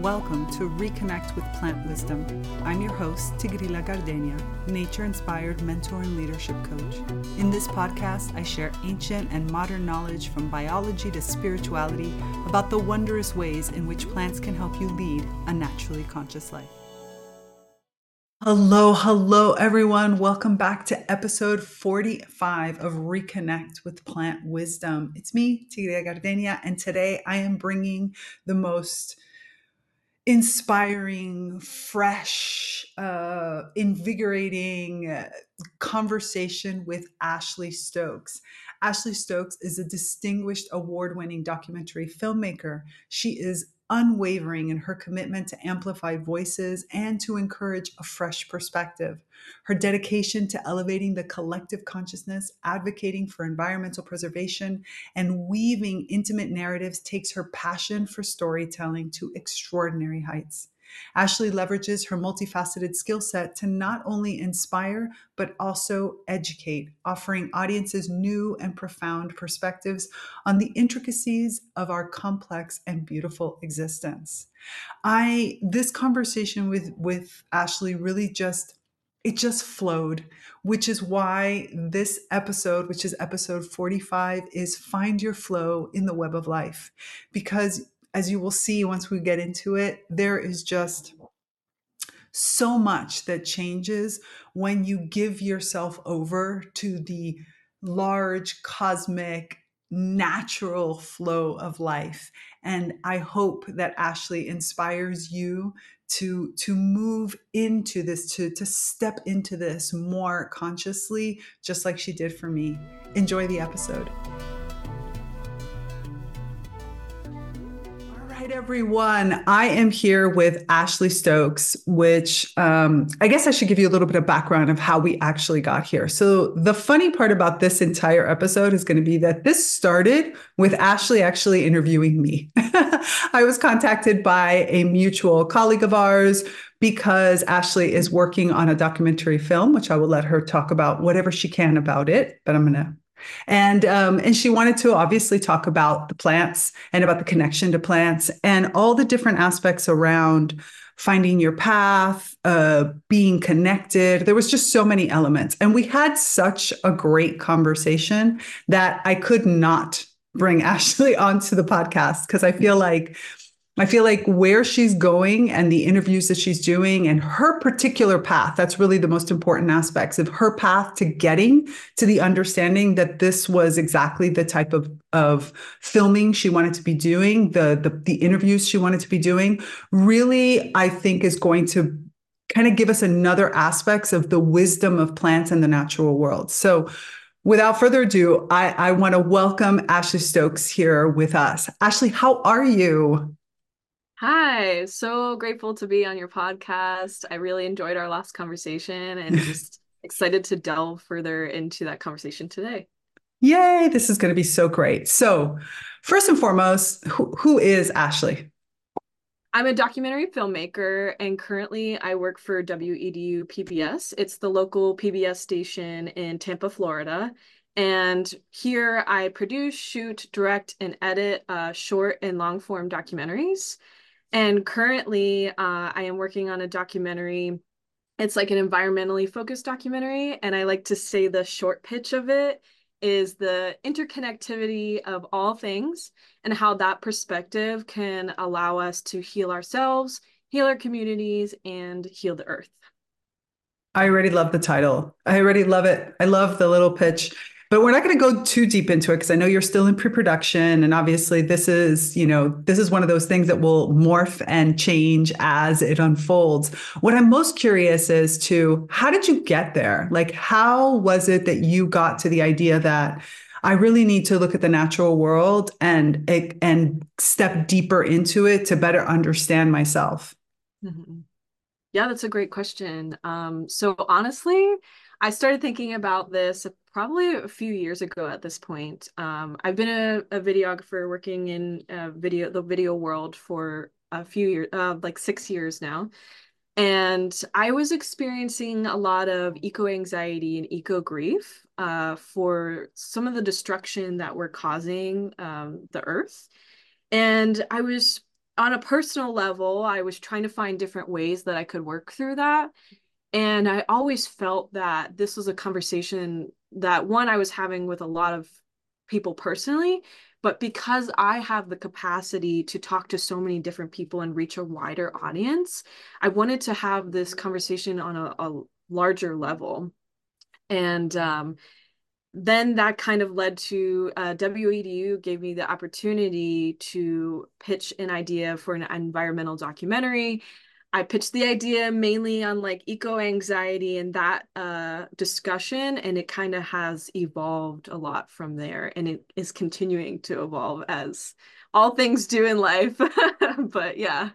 Welcome to Reconnect with Plant Wisdom. I'm your host, Tigrila Gardenia, nature inspired mentor and leadership coach. In this podcast, I share ancient and modern knowledge from biology to spirituality about the wondrous ways in which plants can help you lead a naturally conscious life. Hello, hello, everyone. Welcome back to episode 45 of Reconnect with Plant Wisdom. It's me, Tigrila Gardenia, and today I am bringing the most inspiring, fresh, uh, invigorating uh, conversation with Ashley Stokes. Ashley Stokes is a distinguished award winning documentary filmmaker. She is unwavering in her commitment to amplify voices and to encourage a fresh perspective. Her dedication to elevating the collective consciousness, advocating for environmental preservation, and weaving intimate narratives takes her passion for storytelling to extraordinary heights. Ashley leverages her multifaceted skill set to not only inspire, but also educate, offering audiences new and profound perspectives on the intricacies of our complex and beautiful existence. I this conversation with with Ashley really just it just flowed, which is why this episode, which is episode 45, is Find Your Flow in the Web of Life. Because as you will see once we get into it, there is just so much that changes when you give yourself over to the large cosmic natural flow of life. And i hope that ashley inspires you to to move into this to to step into this more consciously just like she did for me. Enjoy the episode everyone. I am here with Ashley Stokes, which um, I guess I should give you a little bit of background of how we actually got here. So, the funny part about this entire episode is going to be that this started with Ashley actually interviewing me. I was contacted by a mutual colleague of ours because Ashley is working on a documentary film, which I will let her talk about whatever she can about it, but I'm going to and um, and she wanted to obviously talk about the plants and about the connection to plants and all the different aspects around finding your path uh, being connected. There was just so many elements. And we had such a great conversation that i could not bring ashley onto the podcast because i feel like I feel like where she's going and the interviews that she's doing and her particular path, that's really the most important aspects of her path to getting to the understanding that this was exactly the type of, of filming she wanted to be doing, the, the, the interviews she wanted to be doing, really, I think is going to kind of give us another aspects of the wisdom of plants and the natural world. So without further ado, I, I want to welcome Ashley Stokes here with us. Ashley, how are you? Hi, so grateful to be on your podcast. I really enjoyed our last conversation and just excited to delve further into that conversation today. Yay, this is going to be so great. So, first and foremost, who, who is Ashley? I'm a documentary filmmaker and currently I work for WEDU PBS. It's the local PBS station in Tampa, Florida. And here I produce, shoot, direct, and edit uh, short and long form documentaries. And currently, uh, I am working on a documentary. It's like an environmentally focused documentary. And I like to say the short pitch of it is the interconnectivity of all things and how that perspective can allow us to heal ourselves, heal our communities, and heal the earth. I already love the title. I already love it. I love the little pitch. But we're not going to go too deep into it because I know you're still in pre-production and obviously this is, you know, this is one of those things that will morph and change as it unfolds. What I'm most curious is to how did you get there? Like how was it that you got to the idea that I really need to look at the natural world and and step deeper into it to better understand myself? Mm-hmm. Yeah, that's a great question. Um, so honestly, I started thinking about this probably a few years ago at this point. Um, I've been a, a, videographer working in video the video world for a few years, uh, like six years now. And I was experiencing a lot of eco anxiety and eco grief uh, for some of the destruction that we're causing um, the earth. And I was on a personal level, I was trying to find different ways that I could work through that. And I always felt that this was a conversation that one I was having with a lot of people personally, but because I have the capacity to talk to so many different people and reach a wider audience, I wanted to have this conversation on a, a larger level. And um, then that kind of led to uh, WEDU gave me the opportunity to pitch an idea for an environmental documentary. I pitched the idea mainly on like eco anxiety and that uh, discussion, and it kind of has evolved a lot from there, and it is continuing to evolve as all things do in life. but yeah.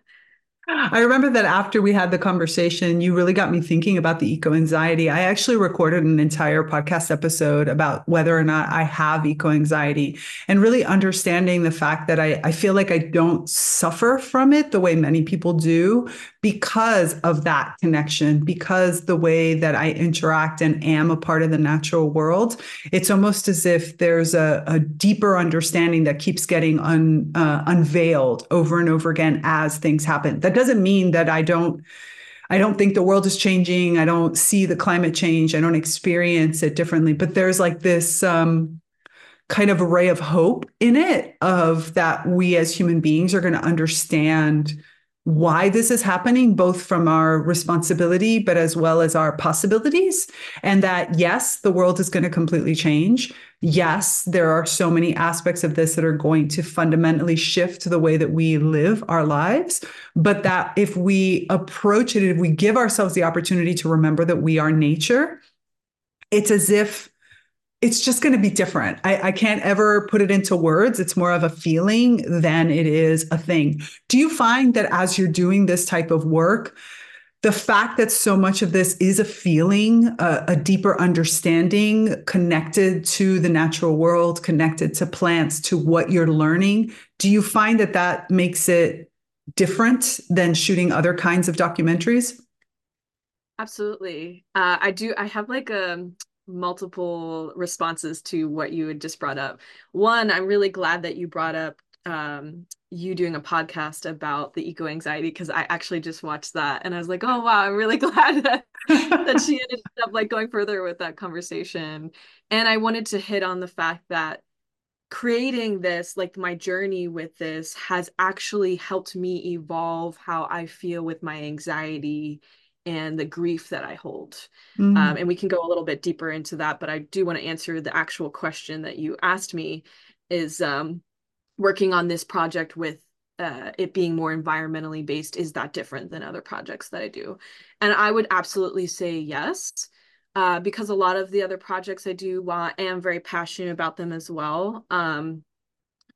I remember that after we had the conversation, you really got me thinking about the eco anxiety. I actually recorded an entire podcast episode about whether or not I have eco anxiety and really understanding the fact that I, I feel like I don't suffer from it the way many people do because of that connection, because the way that I interact and am a part of the natural world. It's almost as if there's a, a deeper understanding that keeps getting un, uh, unveiled over and over again as things happen. That doesn't mean that I don't I don't think the world is changing. I don't see the climate change. I don't experience it differently. But there's like this um, kind of ray of hope in it of that we as human beings are going to understand why this is happening, both from our responsibility, but as well as our possibilities. And that, yes, the world is going to completely change. Yes, there are so many aspects of this that are going to fundamentally shift the way that we live our lives. But that if we approach it, if we give ourselves the opportunity to remember that we are nature, it's as if it's just going to be different. I, I, can't ever put it into words. It's more of a feeling than it is a thing. Do you find that as you're doing this type of work, the fact that so much of this is a feeling, a, a deeper understanding connected to the natural world, connected to plants, to what you're learning, do you find that that makes it different than shooting other kinds of documentaries? Absolutely. Uh, I do. I have like a multiple responses to what you had just brought up. One, I'm really glad that you brought up um, you doing a podcast about the eco anxiety because I actually just watched that and I was like, oh wow, I'm really glad that that she ended up like going further with that conversation. And I wanted to hit on the fact that creating this, like my journey with this, has actually helped me evolve how I feel with my anxiety and the grief that I hold. Mm-hmm. Um, and we can go a little bit deeper into that, but I do want to answer the actual question that you asked me is um, working on this project with uh, it being more environmentally based, is that different than other projects that I do? And I would absolutely say yes. Uh, because a lot of the other projects I do, while I am very passionate about them as well, um,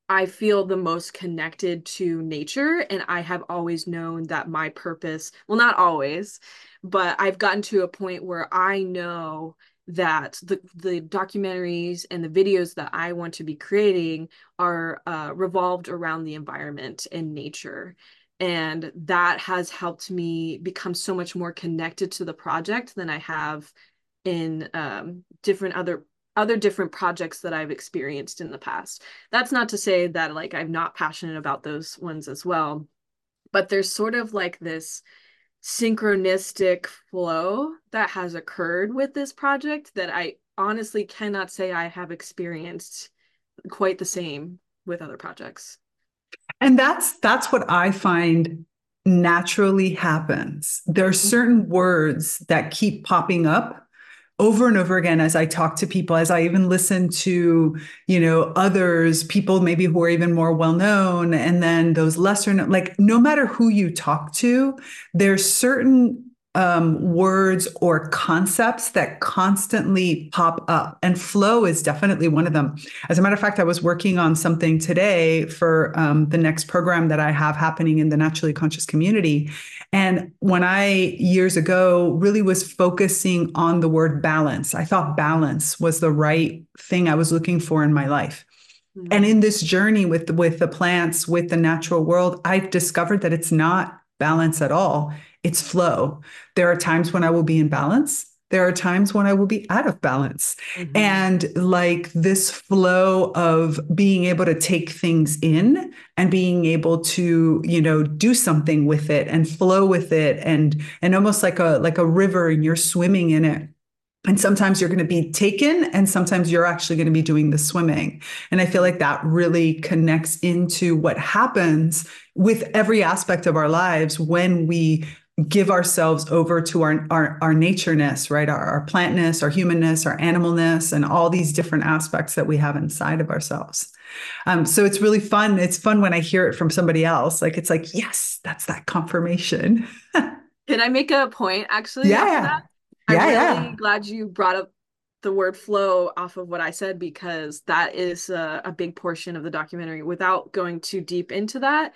I feel the most connected to nature. And I have always known that my purpose, well, not always, but I've gotten to a point where I know that the, the documentaries and the videos that I want to be creating are uh, revolved around the environment and nature. And that has helped me become so much more connected to the project than I have in um, different other other different projects that I've experienced in the past. That's not to say that like I'm not passionate about those ones as well, but there's sort of like this synchronistic flow that has occurred with this project that I honestly cannot say I have experienced quite the same with other projects. And that's that's what I find naturally happens. There are certain words that keep popping up over and over again as I talk to people, as I even listen to, you know, others, people maybe who are even more well known, and then those lesser known, like no matter who you talk to, there's certain um, words or concepts that constantly pop up. And flow is definitely one of them. As a matter of fact, I was working on something today for um, the next program that I have happening in the naturally conscious community. And when I years ago really was focusing on the word balance, I thought balance was the right thing I was looking for in my life. Mm-hmm. And in this journey with with the plants, with the natural world, I've discovered that it's not balance at all it's flow. There are times when I will be in balance there are times when I will be out of balance. Mm-hmm. And like this flow of being able to take things in and being able to, you know, do something with it and flow with it and and almost like a like a river and you're swimming in it. And sometimes you're going to be taken, and sometimes you're actually going to be doing the swimming. And I feel like that really connects into what happens with every aspect of our lives when we give ourselves over to our our, our natureness, right? Our, our plantness, our humanness, our animalness, and all these different aspects that we have inside of ourselves. Um, so it's really fun. It's fun when I hear it from somebody else. Like it's like, yes, that's that confirmation. Can I make a point actually? Yeah. I'm yeah, really yeah. glad you brought up the word flow off of what I said because that is a, a big portion of the documentary. Without going too deep into that,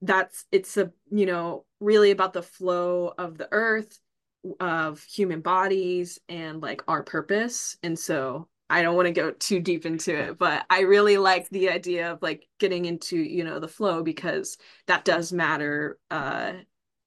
that's it's a you know really about the flow of the earth of human bodies and like our purpose. And so i don't want to go too deep into it but i really like the idea of like getting into you know the flow because that does matter uh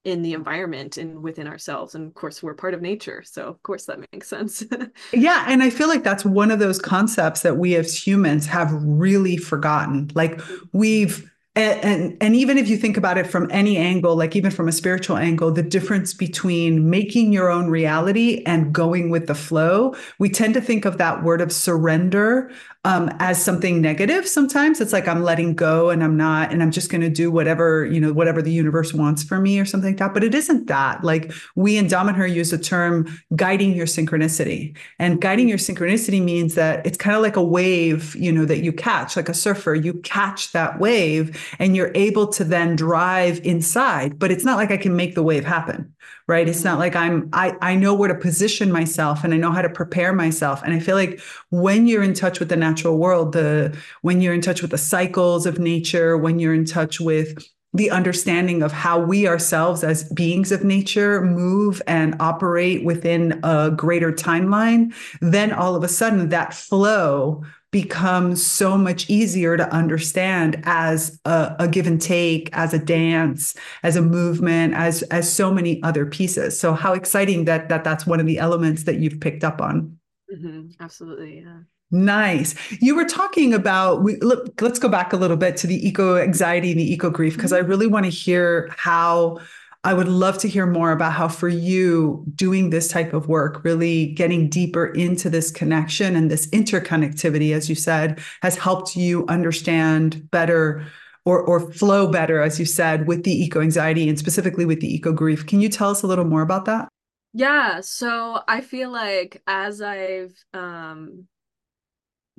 in the environment and within ourselves. And of course we're part of nature so of course that makes sense. Yeah and i feel like that's one of those concepts that we as humans have really forgotten. Like we've and, and, and even if you think about it from any angle like even from a spiritual angle the difference between making your own reality and going with the flow we tend to think of that word of surrender um, as something negative sometimes. It's like i'm letting go and i'm not and i'm just going to do whatever you know whatever the universe wants for me or something like that. But it isn't that. Like we in damanhur use the term guiding your synchronicity. And guiding your synchronicity means that it's kind of like a wave you know that you catch like a surfer. You catch that wave and you're able to then drive inside but it's not like i can make the wave happen right? It's not like i'm i i know where to position myself and i know how to prepare myself. And i feel like when you're in touch with the natural world the when you're in touch with the cycles of nature when you're in touch with the understanding of how we ourselves as beings of nature move and operate within a greater timeline then all of a sudden that flow becomes so much easier to understand as a, a, give and take as a dance as a movement as as so many other pieces. So how exciting that that that's one of the elements that you've picked up on. Mm-hmm. absolutely yeah Nice. You were talking about we look, let's go back a little bit to the eco anxiety and the eco grief because mm-hmm. I really want to hear how I would love to hear more about how, for you, doing this type of work, really getting deeper into this connection and this interconnectivity, as you said, has helped you understand better or, or flow better, as you said, with the eco anxiety and specifically with the eco grief. Can you tell us a little more about that? Yeah. So I feel like as I've, um,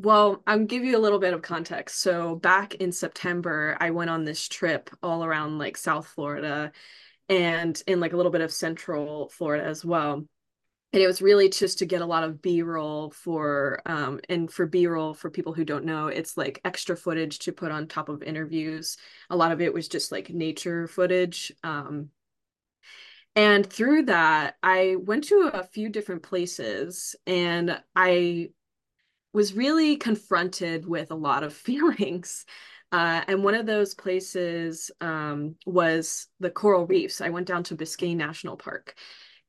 well, I'll give you a little bit of context. So back in September, I went on this trip all around like South Florida and in like a little bit of central Florida as well. And it was really just to get a lot of B-roll for um and for B-roll for people who don't know, it's like extra footage to put on top of interviews. A lot of it was just like nature footage. Um and through that, I went to a few different places and I was really confronted with a lot of feelings uh, and one of those places um, was the coral reefs. I went down to Biscayne National Park.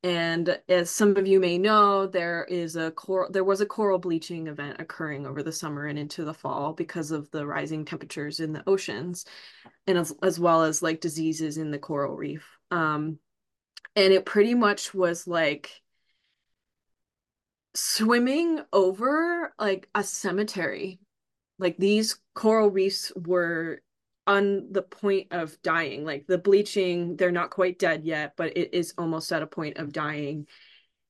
And as some of you may know, there is a coral, there was a coral bleaching event occurring over the summer and into the fall because of the rising temperatures in the oceans, and as, as well as like diseases in the coral reef. Um, and it pretty much was like swimming over like a cemetery. Like these coral reefs were on the point of dying. Like the bleaching they're not quite dead yet but it is almost at a point of dying.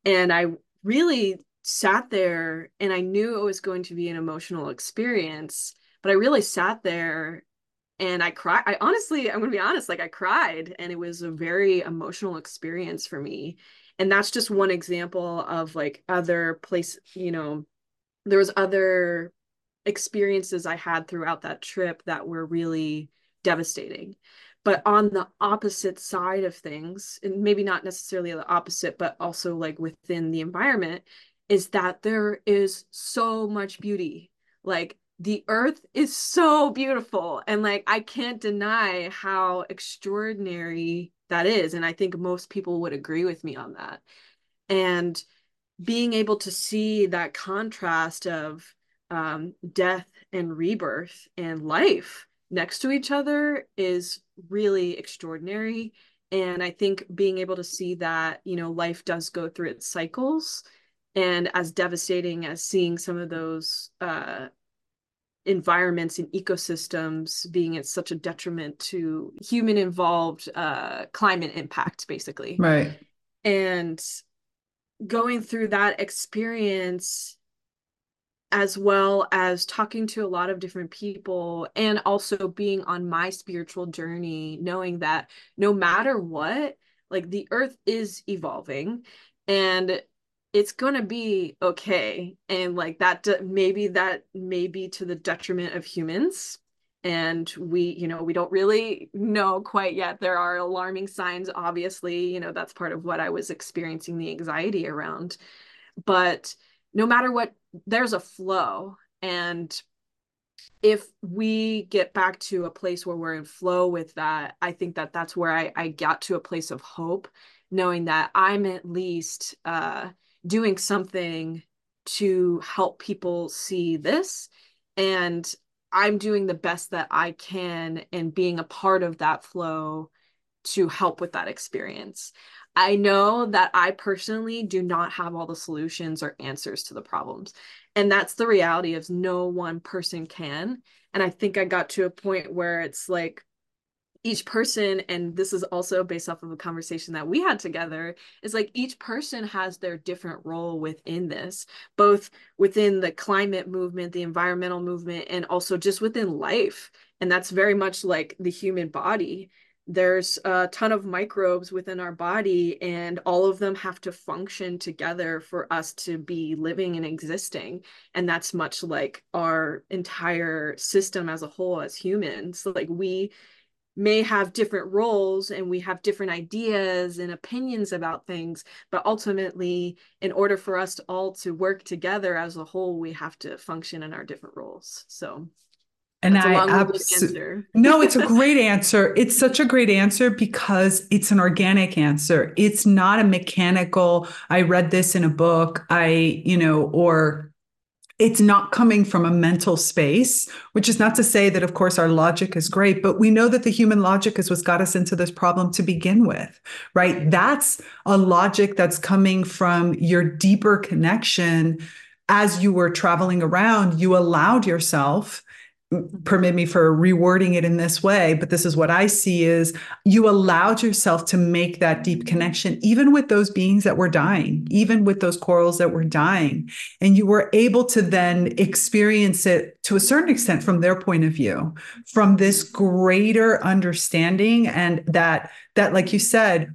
And i really sat there and i knew it was going to be an emotional experience but i really sat there and i cried i honestly i'm going to be honest like i cried and it was a very emotional experience for me and that's just one example of like other place you know there was other experiences I had throughout that trip that were really devastating. But on the opposite side of things, and maybe not necessarily the opposite, but also like within the environment, is that there is so much beauty. Like the earth is so beautiful. And like I can't deny how extraordinary that is. And I think most people would agree with me on that. And being able to see that contrast of um, death and rebirth and life next to each other is really extraordinary and i think being able to see that you know life does go through its cycles and as devastating as seeing some of those uh, environments and ecosystems being at such a detriment to human involved uh, climate impact basically. Right. And going through that experience as well as talking to a lot of different people and also being on my spiritual journey knowing that no matter what like the earth is evolving and it's going to be okay and like that maybe that may be to the detriment of humans and we you know we don't really know quite yet. There are alarming signs obviously you know that's part of what i was experiencing the anxiety around but no matter what there's a flow and if we get back to a place where we're in flow with that i think that that's where i, I got to a place of hope knowing that i'm at least uh, doing something to help people see this and i'm doing the best that i can and being a part of that flow to help with that experience I know that I personally do not have all the solutions or answers to the problems. And that's the reality of no one person can. And I think I got to a point where it's like each person, and this is also based off of a conversation that we had together, is like each person has their different role within this, both within the climate movement, the environmental movement, and also just within life. And that's very much like the human body. There's a ton of microbes within our body and all of them have to function together for us to be living and existing. And that's much like our entire system as a whole as humans. So like we may have different roles and we have different ideas and opinions about things but ultimately in order for us to all to work together as a whole we have to function in our different roles so and I absolutely no, it's a great answer. It's such a great answer because it's an organic answer. It's not a mechanical. I read this in a book. I, you know, or it's not coming from a mental space, which is not to say that, of course, our logic is great, but we know that the human logic is what's got us into this problem to begin with, right? That's a logic that's coming from your deeper connection. As you were traveling around, you allowed yourself permit me for rewording it in this way but this is what i see is you allowed yourself to make that deep connection even with those beings that were dying even with those corals that were dying. And you were able to then experience it to a certain extent from their point of view from this greater understanding and that that like you said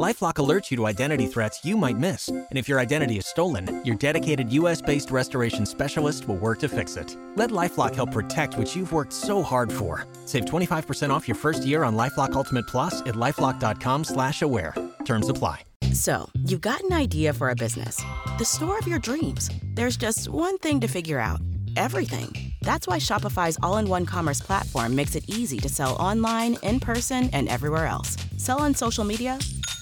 lifelock alerts you to identity threats you might miss. And if your identity is stolen your dedicated us-based restoration specialist will work to fix it. Let lifelock help protect what you've worked so hard for. Save 25% off your first year on lifelock ultimate plus at lifelock.com slash aware. Terms apply. So you've got an idea for a business. The store of your dreams. There's just one thing to figure out. Everything. That's why shopify's all-in-one commerce platform makes it easy to sell online in person and everywhere else. Sell on social media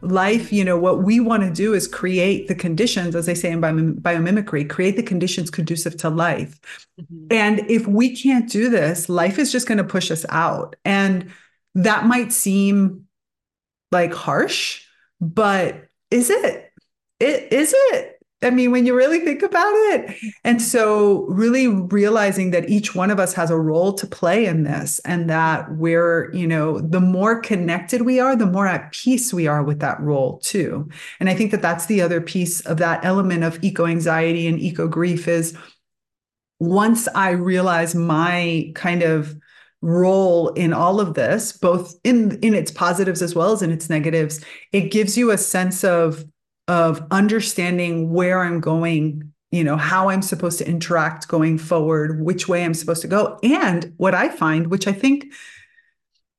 life you know what we want to do is create the conditions as they say in biomimicry create the conditions conducive to life. Mm-hmm. and if we can't do this life is just going to push us out. And that might seem like harsh but is it? It is it I mean, when you really think about it. And so, really realizing that each one of us has a role to play in this, and that we're, you know, the more connected we are, the more at peace we are with that role, too. And I think that that's the other piece of that element of eco anxiety and eco grief is once I realize my kind of role in all of this, both in in its positives as well as in its negatives, it gives you a sense of of understanding where I'm going, you know, how I'm supposed to interact going forward, which way I'm supposed to go. And what I find, which I think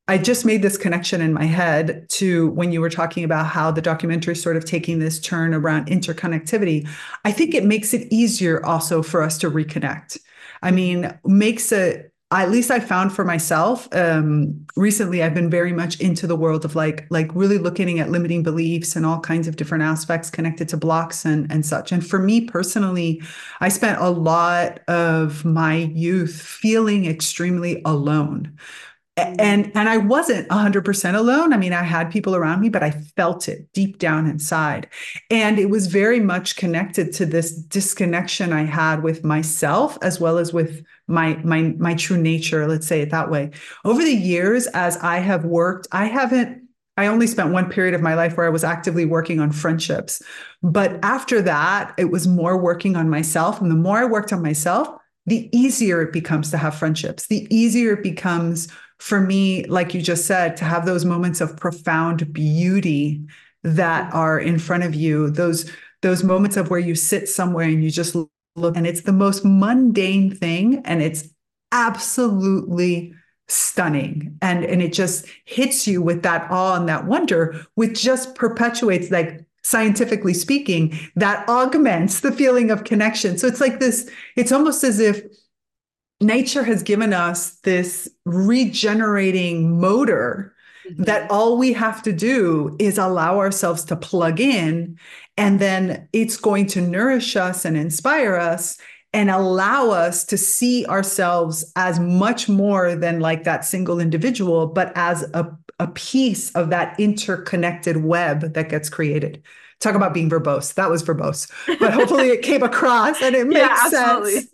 I just made this connection in my head to when you were talking about how the documentary is sort of taking this turn around interconnectivity. I think it makes it easier also for us to reconnect. I mean, makes it at least I found for myself um, recently. I've been very much into the world of like like really looking at limiting beliefs and all kinds of different aspects connected to blocks and and such. And for me personally, I spent a lot of my youth feeling extremely alone and and I wasn't 100% alone. I mean, I had people around me, but I felt it deep down inside. And it was very much connected to this disconnection I had with myself as well as with my my my true nature, let's say it that way. Over the years as I have worked, I haven't I only spent one period of my life where I was actively working on friendships. But after that, it was more working on myself and the more I worked on myself, the easier it becomes to have friendships. The easier it becomes for me, like you just said, to have those moments of profound beauty that are in front of you, those those moments of where you sit somewhere and you just look and it's the most mundane thing and it's absolutely stunning and and it just hits you with that awe and that wonder which just perpetuates like scientifically speaking that augments the feeling of connection so it's like this it's almost as if nature has given us this regenerating motor mm-hmm. that all we have to do is allow ourselves to plug in and then it's going to nourish us and inspire us and allow us to see ourselves as much more than like that single individual but as a, a piece of that interconnected web that gets created talk about being verbose. That was verbose, but hopefully it came across and it makes yeah, sense.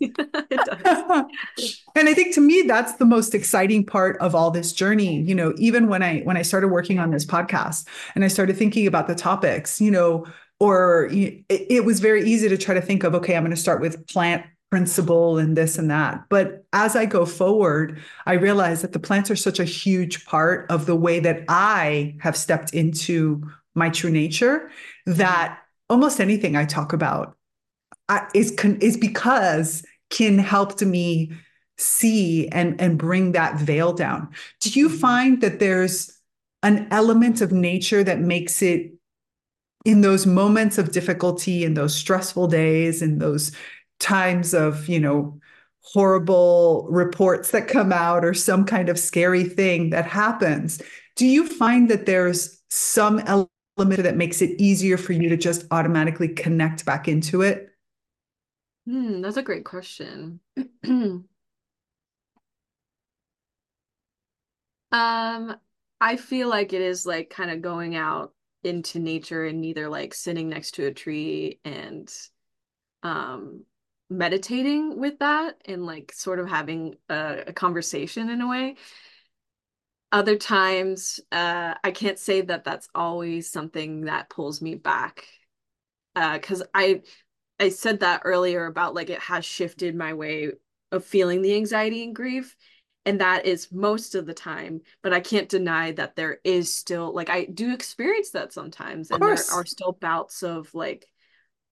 and I think to me that's the most exciting part of all this journey. You know, even when I when I started working on this podcast and I started thinking about the topics, you know, or it, it was very easy to try to think of okay, I'm going to start with plant principle and this and that. But as I go forward, I realize that the plants are such a huge part of the way that I have stepped into my true nature that almost anything I talk about is is because Kin helped me see and and bring that veil down. Do you mm-hmm. find that there's an element of nature that makes it in those moments of difficulty in those stressful days in those times of you know horrible reports that come out or some kind of scary thing that happens do you find that there's some element that makes it easier for you to just automatically connect back into it? Hmm, that's a great question. um, I feel like it is like kind of going out into nature and either like sitting next to a tree and um meditating with that and like sort of having a, a conversation in a way. Other times uh, i can't say that that's always something that pulls me back because uh, i i said that earlier about like it has shifted my way of feeling the anxiety and grief and that is most of the time but i can't deny that there is still like i do experience that sometimes and there are still bouts of like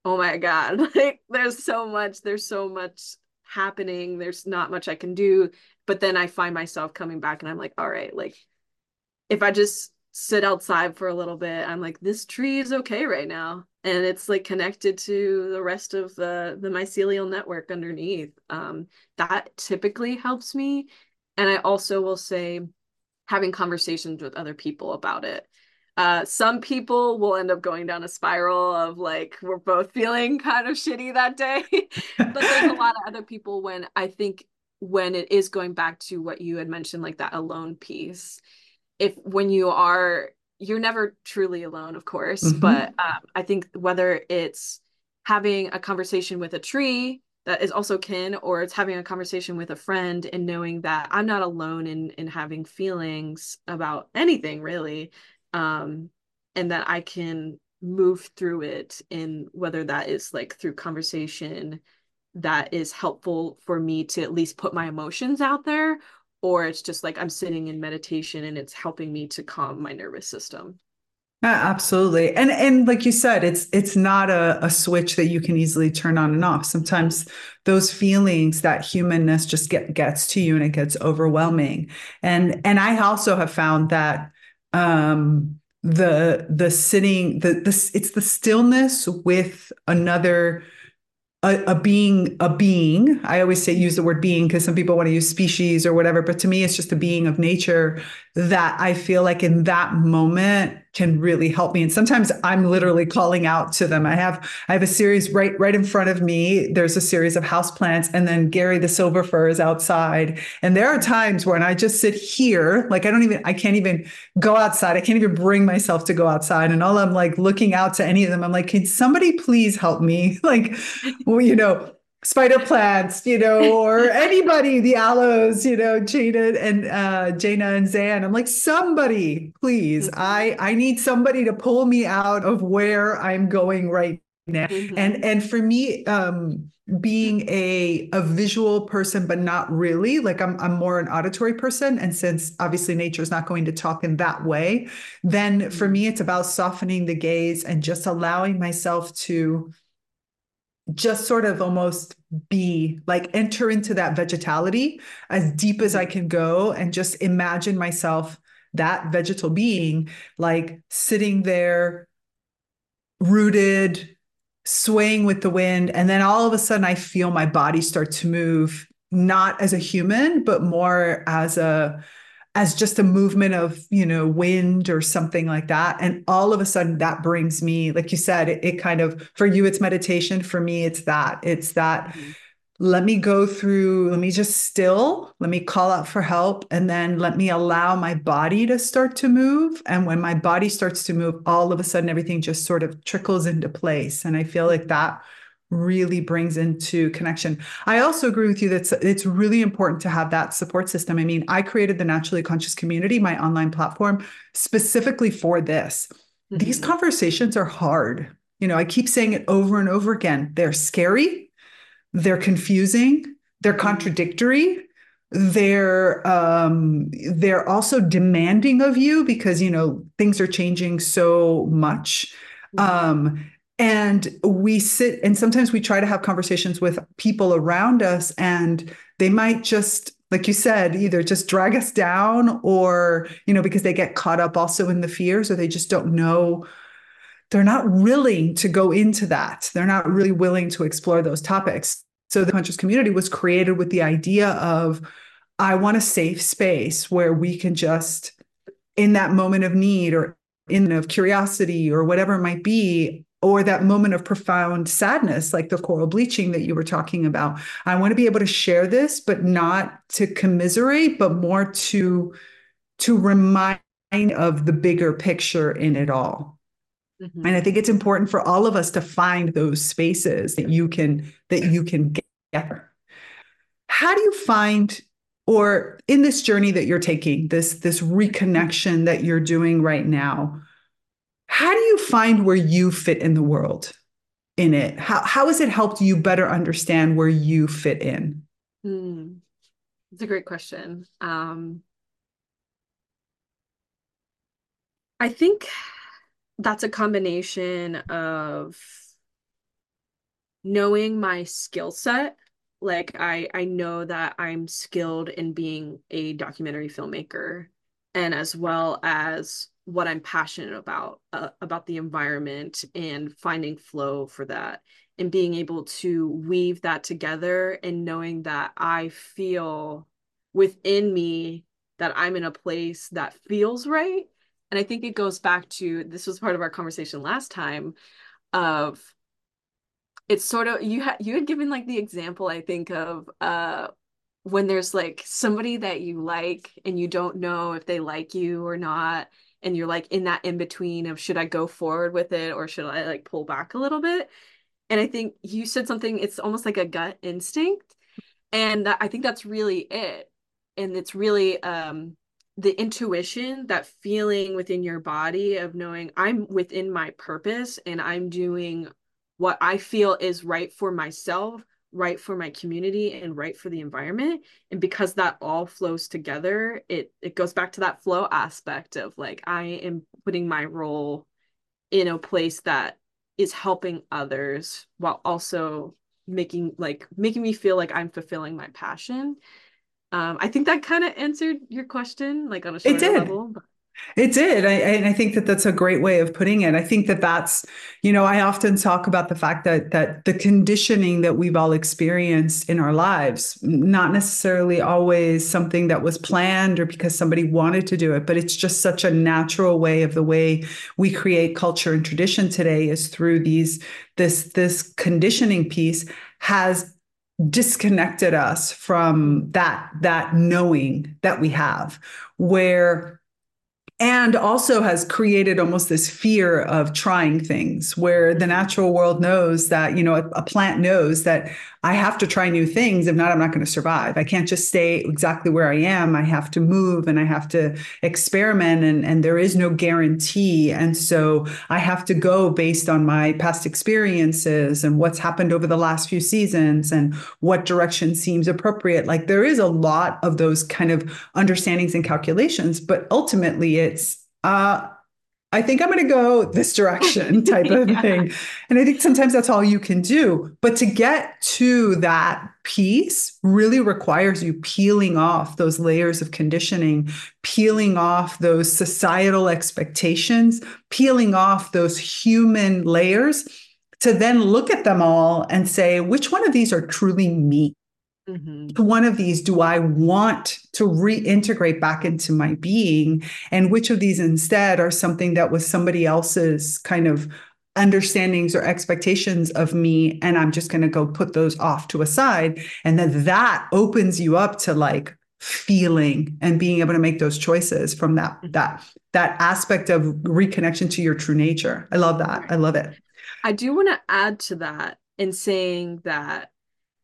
oh my god like there's so much there's so much happening there's not much i can do but then I find myself coming back and I'm like, all right, like if I just sit outside for a little bit, I'm like, this tree is okay right now. And it's like connected to the rest of the the mycelial network underneath. Um, that typically helps me. And I also will say having conversations with other people about it. Uh, some people will end up going down a spiral of like we're both feeling kind of shitty that day but there's a lot of other people when i think when it is going back to what you had mentioned like that alone piece if when you are you're never truly alone of course mm-hmm. but um, i think whether it's having a conversation with a tree that is also kin or it's having a conversation with a friend and knowing that i'm not alone in in having feelings about anything really um and that i can move through it in whether that is like through conversation that is helpful for me to at least put my emotions out there or it's just like I'm sitting in meditation and it's helping me to calm my nervous system. Absolutely. And and like you said, it's it's not a, a switch that you can easily turn on and off. Sometimes those feelings, that humanness just get gets to you and it gets overwhelming. And and I also have found that um the the sitting the this it's the stillness with another a, a, being a being i always say use the word being because some people want to use species or whatever but to me it's just a being of nature that i feel like in that moment can really help me. And sometimes i'm literally calling out to them. I have i have a series right right in front of me. There's a series of house plants and then gary the silver fir is outside. And there are times when i just sit here like i don't even i can't even go outside. I can't even bring myself to go outside. And all i'm like looking out to any of them i'm like can somebody please help me? Like well, you know spider plants, you know, or anybody, the aloes, you know, Jada and uh, Jana and Zan. I'm like, somebody, please. Mm-hmm. I I need somebody to pull me out of where I'm going right now. Mm-hmm. And and for me, um, being a a visual person, but not really, like I'm I'm more an auditory person. And since obviously nature is not going to talk in that way, then mm-hmm. for me, it's about softening the gaze and just allowing myself to just sort of almost be like enter into that vegetality as deep as I can go and just imagine myself that vegetal being like sitting there rooted swaying with the wind and then all of a sudden I feel my body start to move not as a human but more as a as just a movement of you know wind or something like that. And all of a sudden that brings me like you said it, it kind of for you it's meditation. For me it's that. It's that mm-hmm. let me go through let me just still let me call out for help and then let me allow my body to start to move. And when my body starts to move all of a sudden everything just sort of trickles into place. And i feel like that really brings into connection. I also agree with you that it's really important to have that support system. I mean, I created the Naturally Conscious Community, my online platform, specifically for this. Mm-hmm. These conversations are hard. You know, I keep saying it over and over again. They're scary, they're confusing, they're mm-hmm. contradictory they're um they're also demanding of you because you know things are changing so much mm-hmm. um and we sit and sometimes we try to have conversations with people around us and they might just like you said either just drag us down or you know because they get caught up also in the fears or they just don't know. They're not willing to go into that. They're not really willing to explore those topics. So the conscious community was created with the idea of i want a safe space where we can just in that moment of need or in of curiosity or whatever it might be or that moment of profound sadness, like the coral bleaching that you were talking about. I want to be able to share this, but not to commiserate, but more to to remind of the bigger picture in it all. Mm-hmm. And I think it's important for all of us to find those spaces that you can that you can get. How do you find or in this journey that you're taking, this this reconnection that you're doing right now, how do you find where you fit in the world in it? How, how has it helped you better understand where you fit in? Hmm. It's a great question. Um, I think that's a combination of knowing my skill set like i i know that i'm skilled in being a documentary filmmaker and as well as what I'm passionate about uh, about the environment and finding flow for that and being able to weave that together and knowing that I feel within me that I'm in a place that feels right. And I think it goes back to this was part of our conversation last time of it's sort of you had you had given like the example I think of uh when there's like somebody that you like and you don't know if they like you or not and you're like in that in between of should I go forward with it or should I like pull back a little bit? And I think you said something it's almost like a gut instinct and I think that's really it and it's really um the intuition that feeling within your body of knowing I'm within my purpose and I'm doing what I feel is right for myself right for my community and right for the environment. And because that all flows together it it goes back to that flow aspect of like i am putting my role in a place that is helping others while also making like making me feel like i'm fulfilling my passion. Um i think that kind of answered your question like on a shorter level but it did. I, and I think that that's a great way of putting it. I think that that's, you know, I often talk about the fact that that the conditioning that we've all experienced in our lives, not necessarily always something that was planned or because somebody wanted to do it, but it's just such a natural way of the way we create culture and tradition today is through these this this conditioning piece has disconnected us from that that knowing that we have where and also has created almost this fear of trying things where the natural world knows that you know a, a, plant knows that i have to try new things. If not i'm not going to survive. I can't just stay exactly where i am. I have to move and i have to experiment and, and there is no guarantee. And so i have to go based on my past experiences and what's happened over the last few seasons and what direction seems appropriate. Like there is a lot of those kind of understandings and calculations but ultimately it's uh I think I'm going to go this direction type of yeah. thing. And I think sometimes that's all you can do. But to get to that piece really requires you peeling off those layers of conditioning, peeling off those societal expectations, peeling off those human layers to then look at them all and say, which one of these are truly me? Mm-hmm. One of these do I want to reintegrate back into my being? And which of these instead are something that was somebody else's kind of understandings or expectations of me? And I'm just going to go put those off to a side. And then that opens you up to like feeling and being able to make those choices from that, mm-hmm. that, that aspect of reconnection to your true nature. I love that. I love it. I do want to add to that in saying that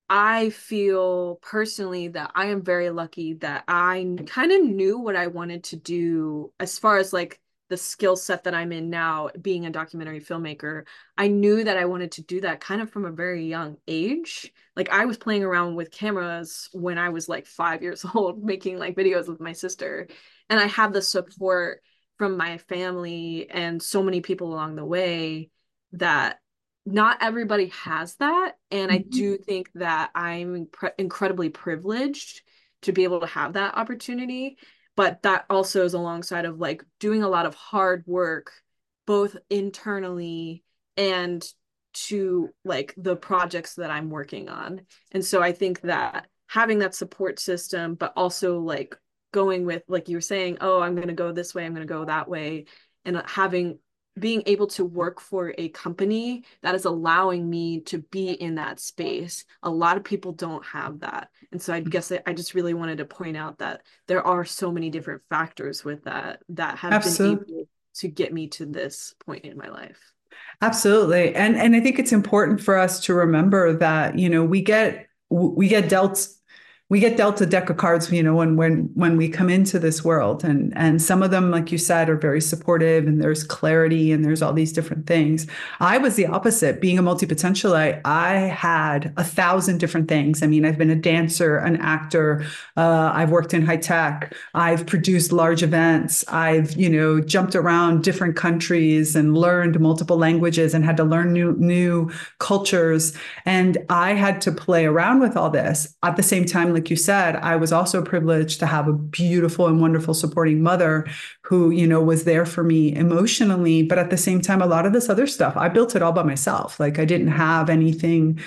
I feel personally that I am very lucky that I kind of knew what I wanted to do as far as like the skill set that I'm in now, being a documentary filmmaker. I knew that I wanted to do that kind of from a very young age. Like I was playing around with cameras when I was like five years old, making like videos with my sister. And I have the support from my family and so many people along the way that not everybody has that and mm-hmm. i do think that i'm pre- incredibly privileged to be able to have that opportunity but that also is alongside of like doing a lot of hard work both internally and to like the projects that i'm working on and so i think that having that support system but also like going with like you were saying oh i'm going to go this way i'm going to go that way and having being able to work for a company that is allowing me to be in that space. A lot of people don't have that. And so I mm. guess I just really wanted to point out that there are so many different factors with that that have Absolutely. been able to get me to this point in my life. Absolutely. And and I think it's important for us to remember that, you know, we get we get dealt we get dealt a deck of cards, you know, when when when we come into this world, and and some of them, like you said, are very supportive, and there's clarity, and there's all these different things. I was the opposite. Being a multi potentialite, I had a thousand different things. I mean, I've been a dancer, an actor, uh, I've worked in high tech, I've produced large events, I've you know jumped around different countries and learned multiple languages, and had to learn new new cultures, and I had to play around with all this at the same time like you said, I was also privileged to have a beautiful and wonderful supporting mother who, you know, was there for me emotionally. But at the same time, a lot of this other stuff, I built it all by myself. Like I didn't have anything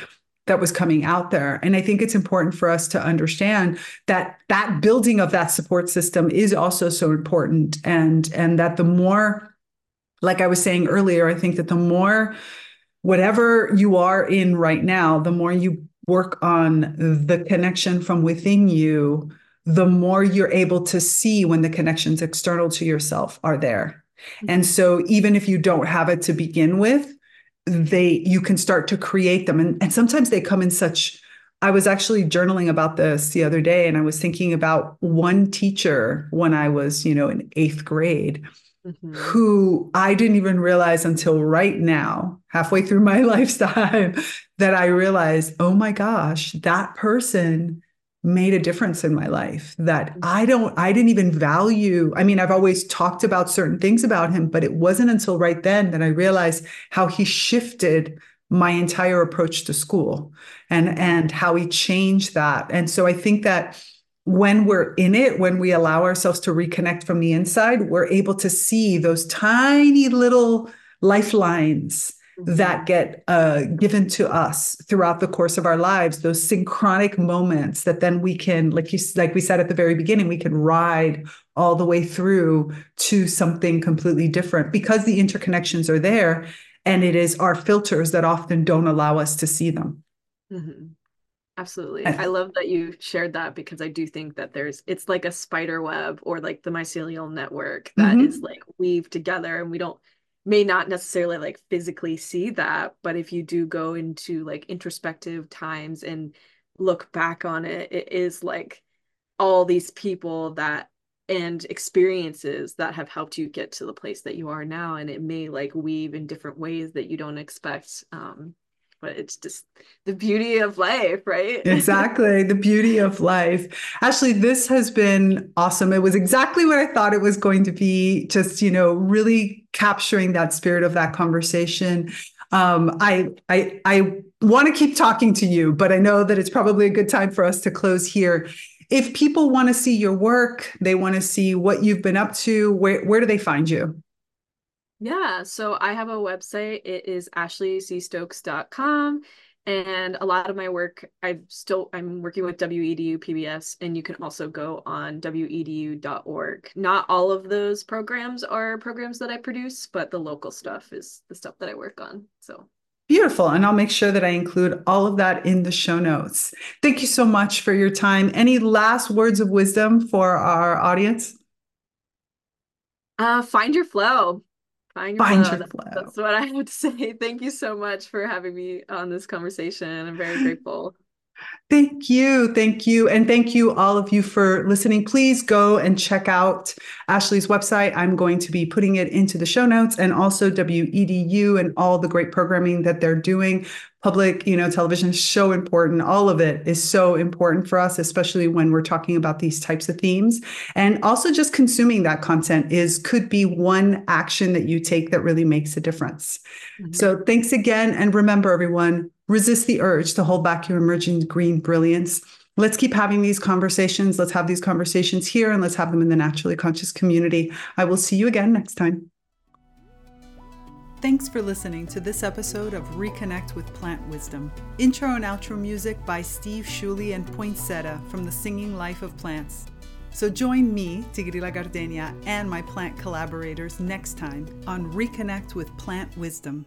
that was coming out there and i think it's important for us to understand that that building of that support system is also so important and and that the more like i was saying earlier i think that the more whatever you are in right now the more you work on the connection from within you, the more you're able to see when the connections external to yourself are there. Mm-hmm. And so even if you don't have it to begin with, they you can start to create them. And, and sometimes they come in such I was actually journaling about this the other day and I was thinking about one teacher when I was, you know, in eighth grade mm-hmm. who I didn't even realize until right now, halfway through my lifetime, that I realized, oh my gosh, that person made a difference in my life that mm-hmm. I don't, I didn't even value. I mean, I've always talked about certain things about him, but it wasn't until right then that I realized how he shifted my entire approach to school and and how he changed that and so i think that when we're in it when we allow ourselves to reconnect from the inside we're able to see those tiny little lifelines. That get uh, given to us throughout the course of our lives those synchronic moments that then we can like you like we said at the very beginning we can ride all the way through to something completely different because the interconnections are there and it is our filters that often don't allow us to see them mm-hmm. absolutely i love that you shared that because i do think that there's it's like a spider web or like the mycelial network that mm-hmm. is like weaved together and we don't may not necessarily like physically see that but if you do go into like introspective times and look back on it it is like all these people that and experiences that have helped you get to the place that you are now and it may like weave in different ways that you don't expect um but it's just the beauty of life right? Exactly the beauty of life. Ashley this has been awesome. It was exactly what i thought it was going to be just you know really capturing that spirit of that conversation. Um, I I I want to keep talking to you, but I know that it's probably a good time for us to close here. If people want to see your work, they want to see what you've been up to, where, where do they find you? Yeah, so I have a website. It is ashleycstokes.com. And a lot of my work, I've still I'm working with WEDU PBS, and you can also go on wedu.org. Not all of those programs are programs that I produce, but the local stuff is the stuff that I work on. So Beautiful. And I'll make sure that I include all of that in the show notes. Thank you so much for your time. Any last words of wisdom for our audience? Uh, find your flow. Find your, find flow. your flow. That's what I have to say. Thank you so much for having me on this conversation. I'm very grateful. Thank you. Thank you. And thank you, all of you, for listening. Please go and check out Ashley's website. I'm going to be putting it into the show notes and also WEDU and all the great programming that they're doing. Public, you know, television is so important. All of it is so important for us, especially when we're talking about these types of themes. And also just consuming that content is could be one action that you take that really makes a difference. Mm-hmm. So thanks again. And remember, everyone, resist the urge to hold back your emerging green brilliance. Let's keep having these conversations. Let's have these conversations here and let's have them in the naturally conscious community. I will see you again next time. Thanks for listening to this episode of Reconnect with Plant Wisdom. Intro and outro music by Steve Shuley and Poinsettia from The Singing Life of Plants. So join me, Tigrila Gardenia, and my plant collaborators next time on Reconnect with Plant Wisdom.